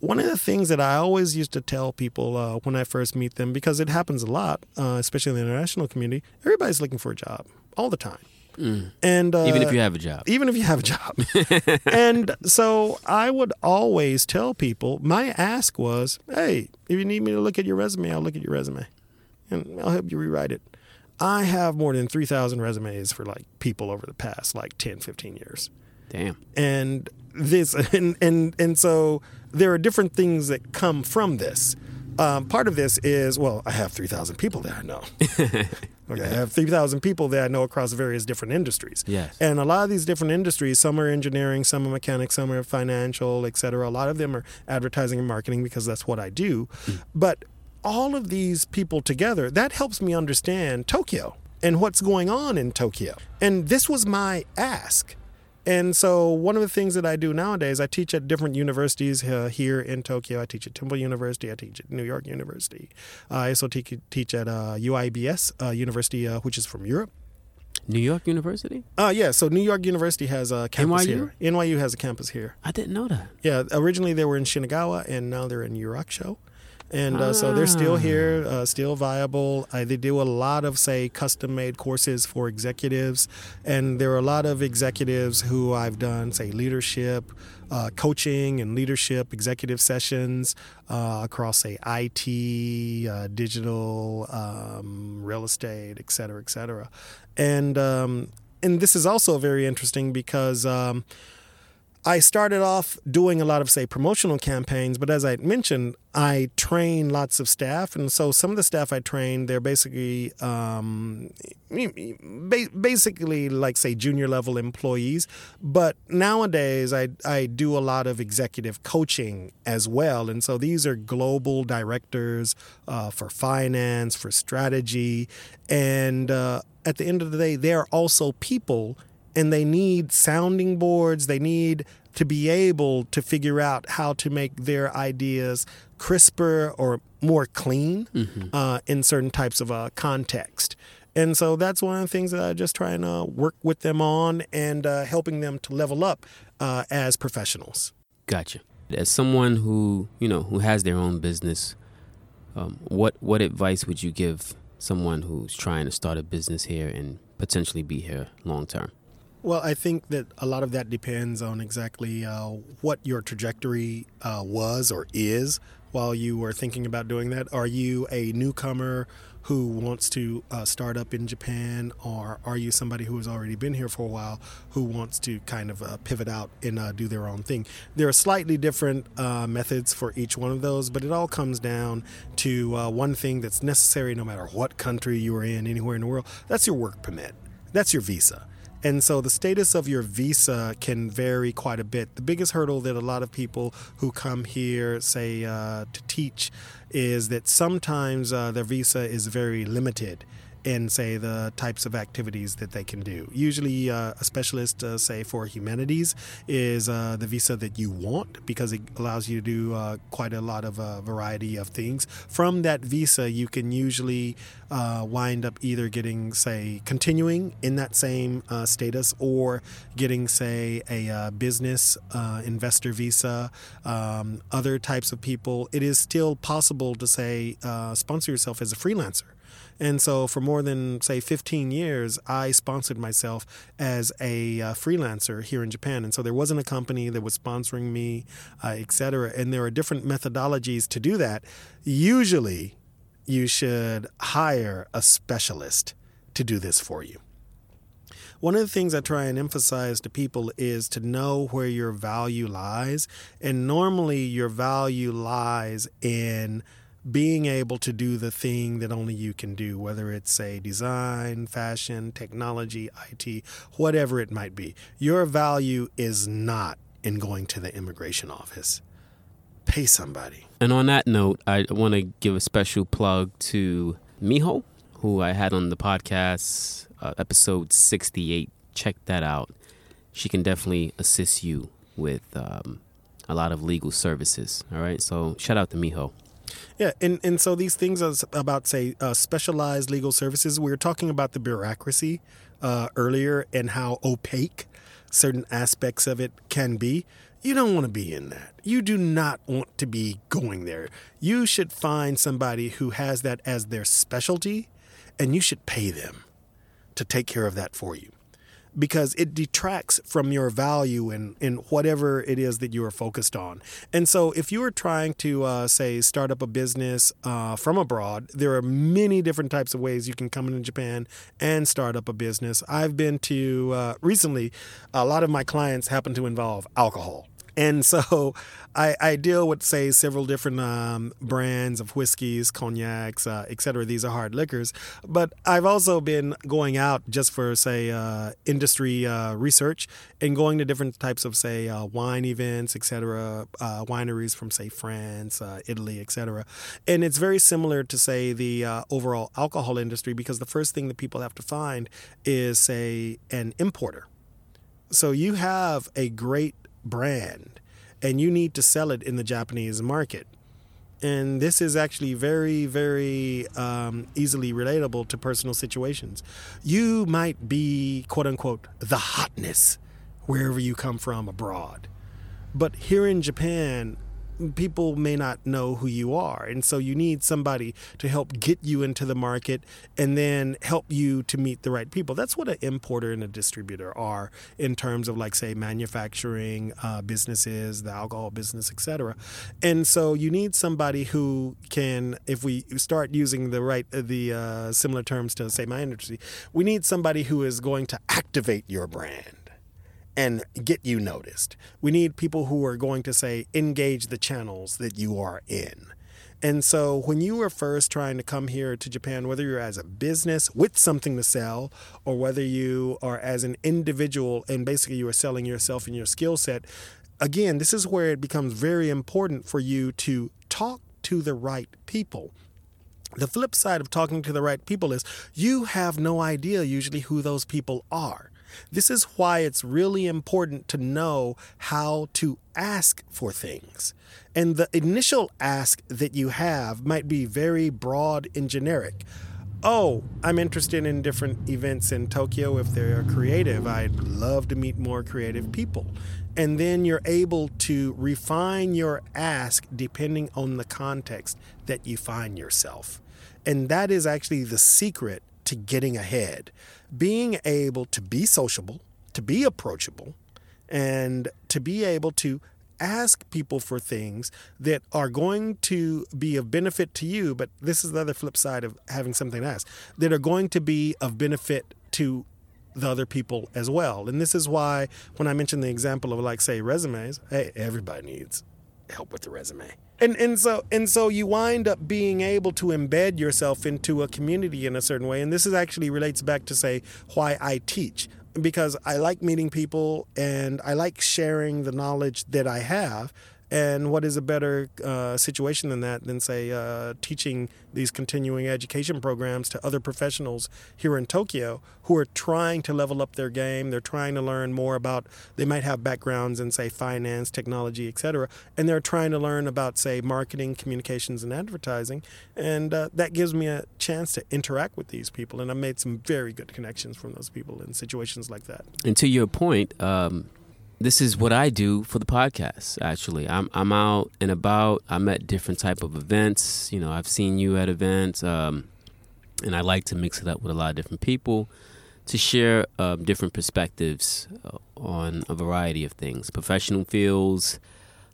One of the things that I always used to tell people uh, when I first meet them, because it happens a lot, uh, especially in the international community, everybody's looking for a job all the time. And uh, even if you have a job, even if you have a job. and so I would always tell people my ask was, hey, if you need me to look at your resume, I'll look at your resume and I'll help you rewrite it. I have more than 3,000 resumes for like people over the past like 10, 15 years. damn. And this, and, and, and so there are different things that come from this. Um, part of this is, well, I have 3,000 people that I know. okay, I have 3,000 people that I know across various different industries. Yes. And a lot of these different industries, some are engineering, some are mechanics, some are financial, et cetera. A lot of them are advertising and marketing because that's what I do. But all of these people together, that helps me understand Tokyo and what's going on in Tokyo. And this was my ask. And so, one of the things that I do nowadays, I teach at different universities uh, here in Tokyo. I teach at Temple University. I teach at New York University. Uh, I also teach, teach at uh, UIBS uh, University, uh, which is from Europe. New York University? Uh, yeah, so New York University has a campus NYU? here. NYU has a campus here. I didn't know that. Yeah, originally they were in Shinagawa, and now they're in Yurakucho. And uh, so they're still here, uh, still viable. Uh, they do a lot of, say, custom made courses for executives. And there are a lot of executives who I've done, say, leadership, uh, coaching, and leadership executive sessions uh, across, say, IT, uh, digital, um, real estate, et cetera, et cetera. And, um, and this is also very interesting because. Um, I started off doing a lot of, say, promotional campaigns, but as I mentioned, I train lots of staff. And so some of the staff I train, they're basically, um, basically like, say, junior level employees. But nowadays, I, I do a lot of executive coaching as well. And so these are global directors uh, for finance, for strategy. And uh, at the end of the day, they're also people and they need sounding boards. They need to be able to figure out how to make their ideas crisper or more clean uh, in certain types of uh, context. And so that's one of the things that I just try and uh, work with them on and uh, helping them to level up uh, as professionals. Gotcha. As someone who you know who has their own business, um, what what advice would you give someone who's trying to start a business here and potentially be here long term? Well, I think that a lot of that depends on exactly uh, what your trajectory uh, was or is while you were thinking about doing that. Are you a newcomer who wants to uh, start up in Japan, or are you somebody who has already been here for a while who wants to kind of uh, pivot out and uh, do their own thing? There are slightly different uh, methods for each one of those, but it all comes down to one thing that's necessary no matter what country you are in, anywhere in the world. That's your work permit. That's your visa. And so the status of your visa can vary quite a bit. The biggest hurdle that a lot of people who come here say uh, to teach is that sometimes uh, their visa is very limited. In say the types of activities that they can do. Usually, uh, a specialist, uh, say for humanities, is uh, the visa that you want because it allows you to do uh, quite a lot of uh, variety of things. From that visa, you can usually uh, wind up either getting, say, continuing in that same status or getting, say, a business investor visa. Um, other types of people, it is still possible to say sponsor yourself as a freelancer. And so, for more than, say, 15 years, I sponsored myself as a uh, freelancer here in Japan. And so, there wasn't a company that was sponsoring me, uh, et cetera. And there are different methodologies to do that. Usually, you should hire a specialist to do this for you. One of the things I try and emphasize to people is to know where your value lies. And normally, your value lies in being able to do the thing that only you can do, whether it's say design, fashion, technology, IT, whatever it might be. Your value is not in going to the immigration office. Pay somebody. And on that note, I want to give a special plug to Miho, who I had on the podcast, uh, episode 68. Check that out. She can definitely assist you with um, a lot of legal services. All right. So shout out to Miho. Yeah, and, and so these things are about, say, uh, specialized legal services. We were talking about the bureaucracy uh, earlier and how opaque certain aspects of it can be. You don't want to be in that. You do not want to be going there. You should find somebody who has that as their specialty, and you should pay them to take care of that for you because it detracts from your value in, in whatever it is that you are focused on. And so, if you are trying to, uh, say, start up a business uh, from abroad, there are many different types of ways you can come into Japan and start up a business. I've been to uh, recently, a lot of my clients happen to involve alcohol. And so I, I, deal with, say, several different um, brands of whiskeys, cognacs, uh, et cetera. These are hard liquors. But I've also been going out just for, say, uh, industry uh, research and going to different types of, say, uh, wine events, et cetera, uh, wineries from, say, France, uh, Italy, et cetera. And it's very similar to, say, the overall alcohol industry because the first thing that people have to find is, say, an importer. So you have a great brand and you need to sell it in the Japanese market. And this is actually very, very um, easily relatable to personal situations. You might be, quote unquote, the hotness wherever you come from abroad. But here in Japan, people may not know who you are. And so you need somebody to help get you into the market and then help you to meet the right people. That's what an importer and a distributor are in terms of, like, say, manufacturing uh, businesses, the alcohol business, etc. And so you need somebody who can, if we start using the right, uh, the uh, similar terms to, say, my industry, we need somebody who is going to activate your brand and get you noticed. We need people who are going to say, engage the channels that you are in. And so when you are first trying to come here to Japan, whether you're as a business with something to sell, or whether you are as an individual and basically you are selling yourself and your skill set, again, this is where it becomes very important for you to talk to the right people. The flip side of talking to the right people is you have no idea usually who those people are. This is why it's really important to know how to ask for things. And the initial ask that you have might be very broad and generic. Oh, I'm interested in different events in Tokyo. If they're creative, I'd love to meet more creative people. And then you're able to refine your ask depending on the context that you find yourself. And that is actually the secret to getting ahead being able to be sociable, to be approachable, and to be able to ask people for things that are going to be of benefit to you, but this is the other flip side of having something to ask, that are going to be of benefit to the other people as well. And this is why when I mentioned the example of like say resumes, hey, everybody needs help with the resume and and so and so you wind up being able to embed yourself into a community in a certain way. And this is actually relates back to say why I teach. Because I like meeting people and I like sharing the knowledge that I have And what is a better uh, situation than that than, say, uh, teaching these continuing education programs to other professionals here in Tokyo who are trying to level up their game? They're trying to learn more about, they might have backgrounds in, say, finance, technology, etc. And they're trying to learn about, say, marketing, communications, and advertising. And uh, that gives me a chance to interact with these people. And I made some very good connections from those people in situations like that. And to your point, um, this is what I do for the podcast. Actually, I'm I'm out and about. I'm at different type of events. You know, I've seen you at events, um, and I like to mix it up with a lot of different people to share um, different perspectives uh, on a variety of things, professional fields,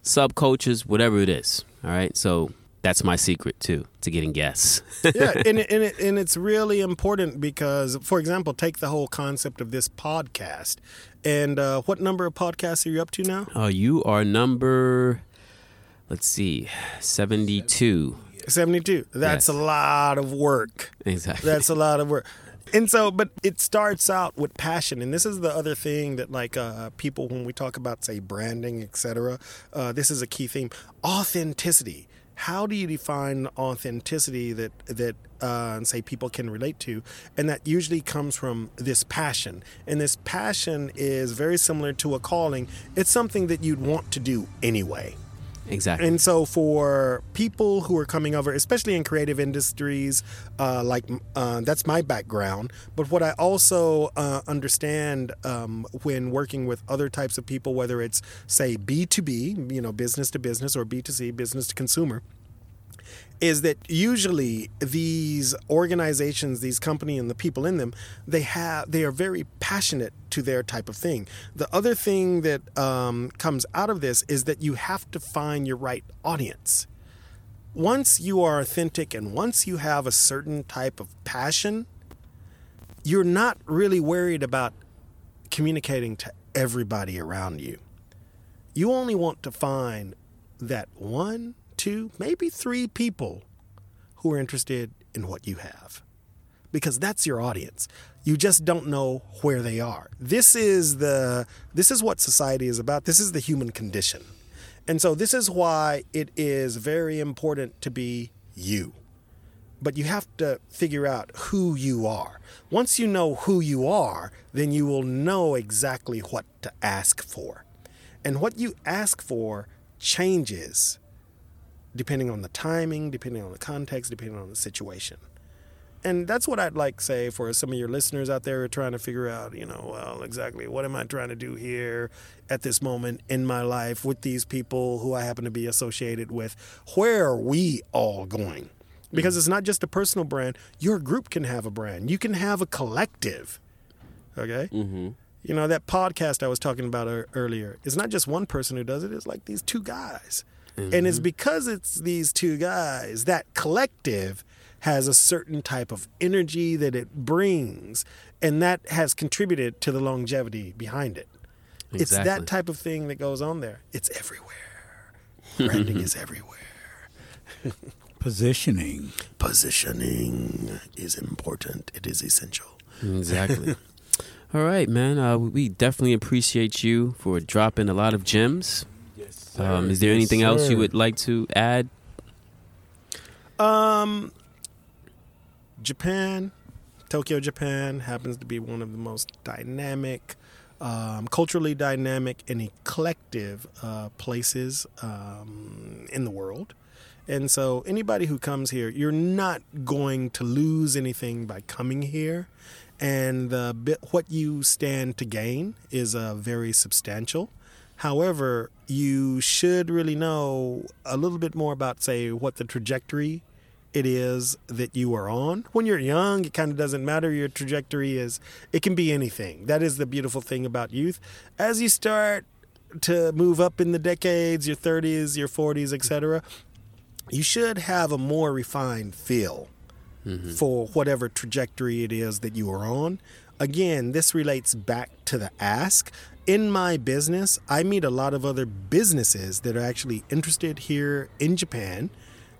subcultures, whatever it is. All right, so that's my secret too to getting guests. yeah, and and, it, and it's really important because, for example, take the whole concept of this podcast. And uh, what number of podcasts are you up to now? Uh, you are number, let's see, seventy-two. 72. That's Yes. a lot of work. Exactly. That's a lot of work. And so, but it starts out with passion, and this is the other thing that, like, uh, people when we talk about, say, branding, etc. Uh, this is a key theme: authenticity. How do you define authenticity that that uh, say people can relate to? And that usually comes from this passion, and this passion is very similar to a calling. It's something that you'd want to do anyway. Exactly. And so, for people who are coming over, especially in creative industries, uh, like uh, that's my background. But what I also uh, understand um, when working with other types of people, whether it's say B two B, you know, business to business, or B two C, business to consumer, is that usually these organizations these company and the people in them they have they are very passionate to their type of thing. The other thing that um, comes out of this is that you have to find your right audience. Once you are authentic and once you have a certain type of passion you're not really worried about communicating to everybody around you. You only want to find that one, two, maybe three people who are interested in what you have. Because that's your audience. You just don't know where they are. This is the this is what society is about. This is the human condition. And so this is why it is very important to be you. But you have to figure out who you are. Once you know who you are, then you will know exactly what to ask for. And what you ask for changes depending on the timing, depending on the context, depending on the situation. And that's what I'd like to say for some of your listeners out there who are trying to figure out, you know, well, exactly what am I trying to do here at this moment in my life with these people who I happen to be associated with? Where are we all going? Because it's not just a personal brand. Your group can have a brand. You can have a collective. Okay? mm-hmm. You know, that podcast I was talking about earlier, it's not just one person who does it, it's like these two guys. And it's because it's these two guys, that collective has a certain type of energy that it brings, and that has contributed to the longevity behind it. It's that type of thing that goes on there. It's everywhere. Branding is everywhere. Positioning. Positioning is important, it is essential. Exactly. All right, man. Uh, we definitely appreciate you for dropping a lot of gems. Um, is there anything else you would like to add? Um, Japan, Tokyo, Japan happens to be one of the most dynamic, um, culturally dynamic, and eclectic uh, places um, in the world. And so, anybody who comes here, you're not going to lose anything by coming here. And the bit, what you stand to gain is uh, very substantial. However, you should really know a little bit more about, say, what the trajectory it is that you are on. When you're young, it kind of doesn't matter. Your trajectory is, it can be anything. That is the beautiful thing about youth. As you start to move up in the decades, your 30s, your 40s, etc., you should have a more refined feel mm-hmm. for whatever trajectory it is that you are on. Again, this relates back to the ask. In my business, I meet a lot of other businesses that are actually interested here in Japan,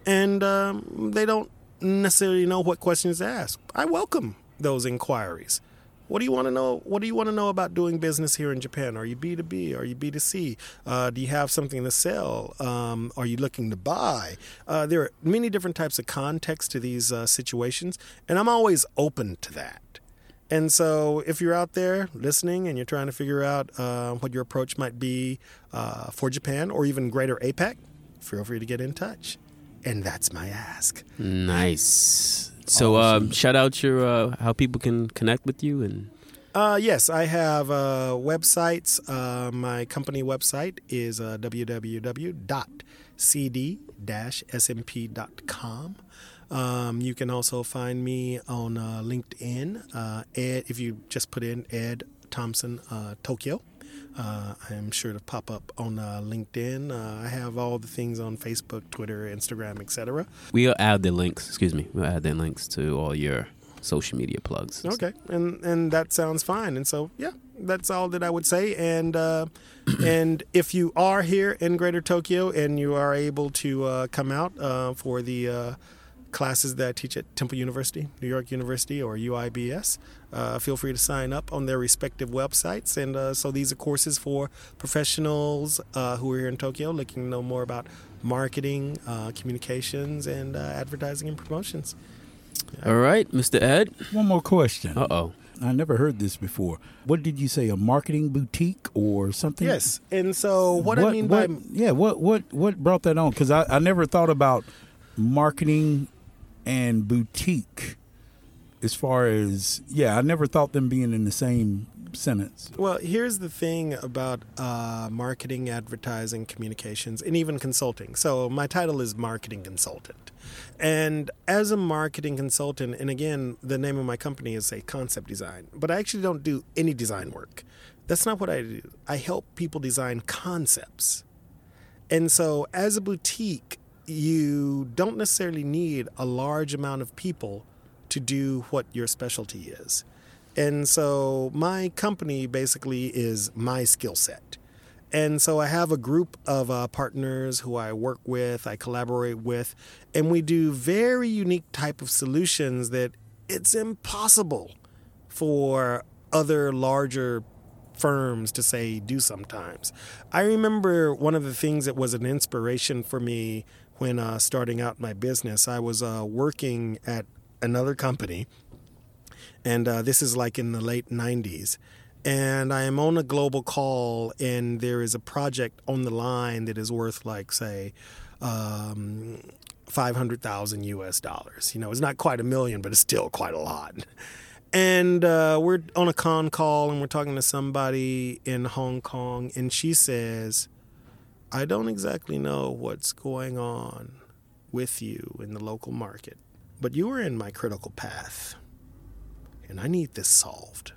and um, they don't necessarily know what questions to ask. I welcome those inquiries. What do you want to know? What do you want to know about doing business here in Japan? Are you B two B? Are you B two C? Uh, do you have something to sell? Um, are you looking to buy? Uh, there are many different types of context to these uh, situations, and I'm always open to that. And so, if you're out there listening and you're trying to figure out uh, what your approach might be uh, for Japan or even greater APEC, feel free to get in touch. And that's my ask. Nice. So, um, shout out your uh, how people can connect with you and. Uh, yes, I have uh, websites. Uh, my company website is uh, www.cd-smp.com. Um, you can also find me on uh, LinkedIn. Uh, Ed, if you just put in Ed Thompson uh, Tokyo, uh, I'm sure to pop up on uh, LinkedIn. Uh, I have all the things on Facebook, Twitter, Instagram, etc. We'll add the links. Excuse me. We'll add the links to all your social media plugs. Okay, and and that sounds fine. And so yeah, that's all that I would say. And uh, and if you are here in Greater Tokyo and you are able to uh, come out uh, for the uh, classes that I teach at Temple University, New York University, or UIBS, uh, feel free to sign up on their respective websites. And uh, so these are courses for professionals uh, who are here in Tokyo looking to know more about marketing, uh, communications, and uh, advertising and promotions. All right, Mr. Ed. One more question. Uh oh. I never heard this before. What did you say? A marketing boutique or something? Yes, and so what, I mean by yeah, what what what brought that on? Because I, I never thought about marketing and boutique as far as yeah, I never thought them being in the same sentence. Well, here's the thing about uh, marketing, advertising, communications, and even consulting. So, my title is marketing consultant. And as a marketing consultant, and again, the name of my company is a concept design, but I actually don't do any design work. That's not what I do. I help people design concepts. And so, as a boutique, you don't necessarily need a large amount of people to do what your specialty is. And so, my company basically is my skill set. And so, I have a group of uh, partners who I work with, I collaborate with, and we do very unique type of solutions that it's impossible for other larger firms to say do sometimes. I remember one of the things that was an inspiration for me when uh, starting out my business. I was uh, working at another company, and uh, this is like in the late 90s. And I am on a global call, and there is a project on the line that is worth, like, say, um, 500,000 US dollars. You know, it's not quite a million, but it's still quite a lot. And uh, we're on a con call and we're talking to somebody in Hong Kong, and she says, I don't exactly know what's going on with you in the local market, but you are in my critical path, and I need this solved.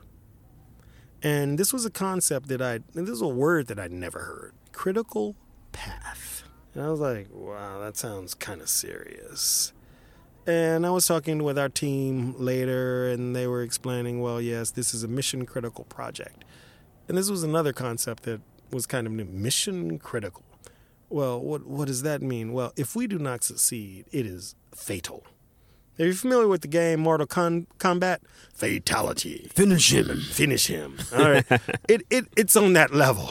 And this was a concept that I, this is a word that I'd never heard critical path. And I was like, wow, that sounds kind of serious. And I was talking with our team later, and they were explaining, well, yes, this is a mission critical project. And this was another concept that was kind of new mission critical. Well, what, what does that mean? Well, if we do not succeed, it is fatal. Are you familiar with the game Mortal Con- Kombat? Fatality. Finish him. Finish him. All right. it, it it's on that level.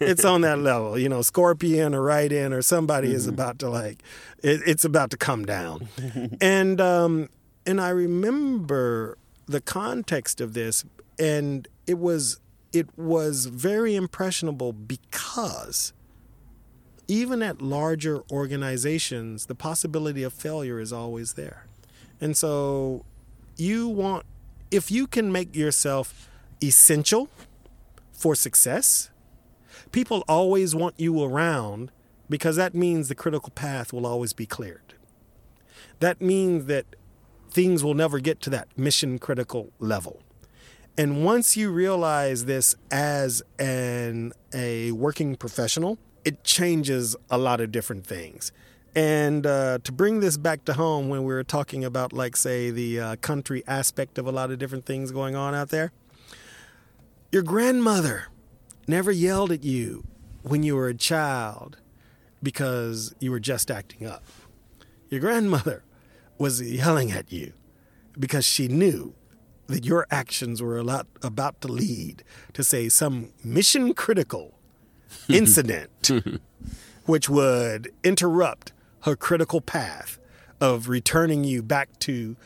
It's on that level. You know, Scorpion or Raiden or somebody is about to like it, it's about to come down. and um and I remember the context of this and it was it was very impressionable because even at larger organizations, the possibility of failure is always there. And so you want, if you can make yourself essential for success, people always want you around because that means the critical path will always be cleared. That means that things will never get to that mission critical level. And once you realize this as an a working professional, it changes a lot of different things. And uh, to bring this back to home, when we were talking about, like, say, the uh, country aspect of a lot of different things going on out there, your grandmother never yelled at you when you were a child because you were just acting up. Your grandmother was yelling at you because she knew that your actions were a lot, about to lead to say some mission critical incident which would interrupt her critical path of returning you back to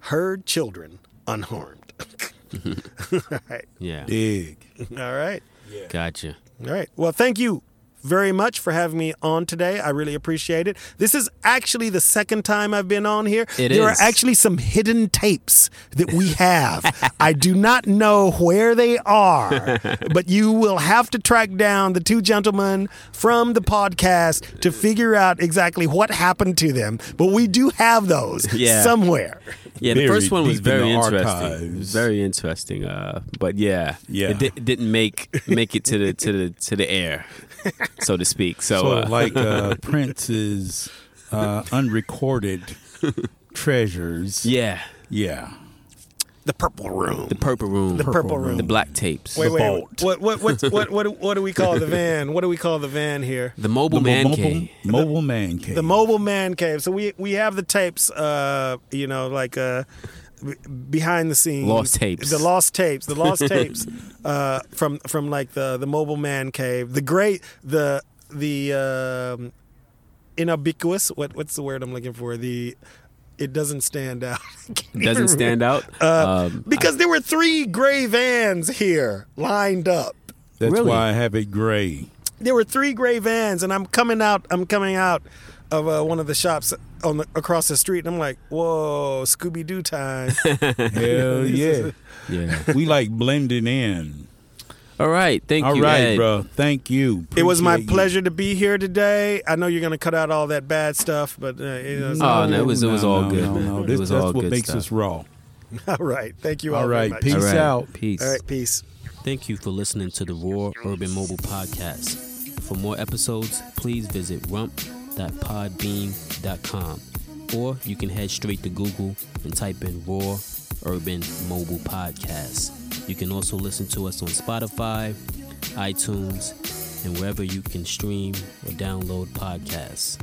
her children unharmed. All right. Yeah. Dig. All right. Gotcha. All right. Well, thank you very much for having me on today. I really appreciate it. This is actually the second time I've been on here. It there is. are actually some hidden tapes that we have. I do not know where they are, but you will have to track down the two gentlemen from the podcast to figure out exactly what happened to them. But we do have those Yeah. somewhere. Yeah, the Buried first one was deep in very interesting. Archives. was very interesting. Uh, but yeah, Yeah. it, di- it didn't make make it to the to the to the air, so to speak. So Sort uh, like uh, Prince's uh, unrecorded treasures. yeah, Yeah. The Purple Room. the purple room, The Purple Room. the black tapes, Wait, The wait, vault. what, what, what, what, what, what do we call the van? What do we call the van here? the mobile The man mobile, cave. mobile man cave. The mobile man cave. So we we have the tapes, uh, you know, like uh, b- behind the scenes, Lost tapes. the lost tapes, the lost tapes uh, from from like the the mobile man cave, the great the the um, innocuous. What what's the word I'm looking for? The it doesn't stand out. It doesn't stand out. Uh, um, because there were three gray vans here lined up. That's Really? why I have it gray. there were three gray vans, and I'm coming out. I'm coming out of uh, one of the shops on the, across the street, and I'm like, "Whoa, Scooby Doo time!" Hell yeah. yeah. we like blending in. All right. Thank All you, All right, Ed. bro. Thank you. it was my Appreciate you. pleasure to be here today. I know you're going to cut out all that bad stuff, but uh, you know, Oh, no, it was- it was all no, good, no, man. It This, was that's all what makes stuff. us raw. all right. Thank you all, All very much. peace All right. out. Peace. All right, peace. Thank you for listening to the Raw Urban Mobile Podcast. For more episodes, please visit rump.podbean.com or you can head straight to Google and type in Raw Urban Mobile Podcast. You can also listen to us on Spotify, iTunes, and wherever you can stream or download podcasts.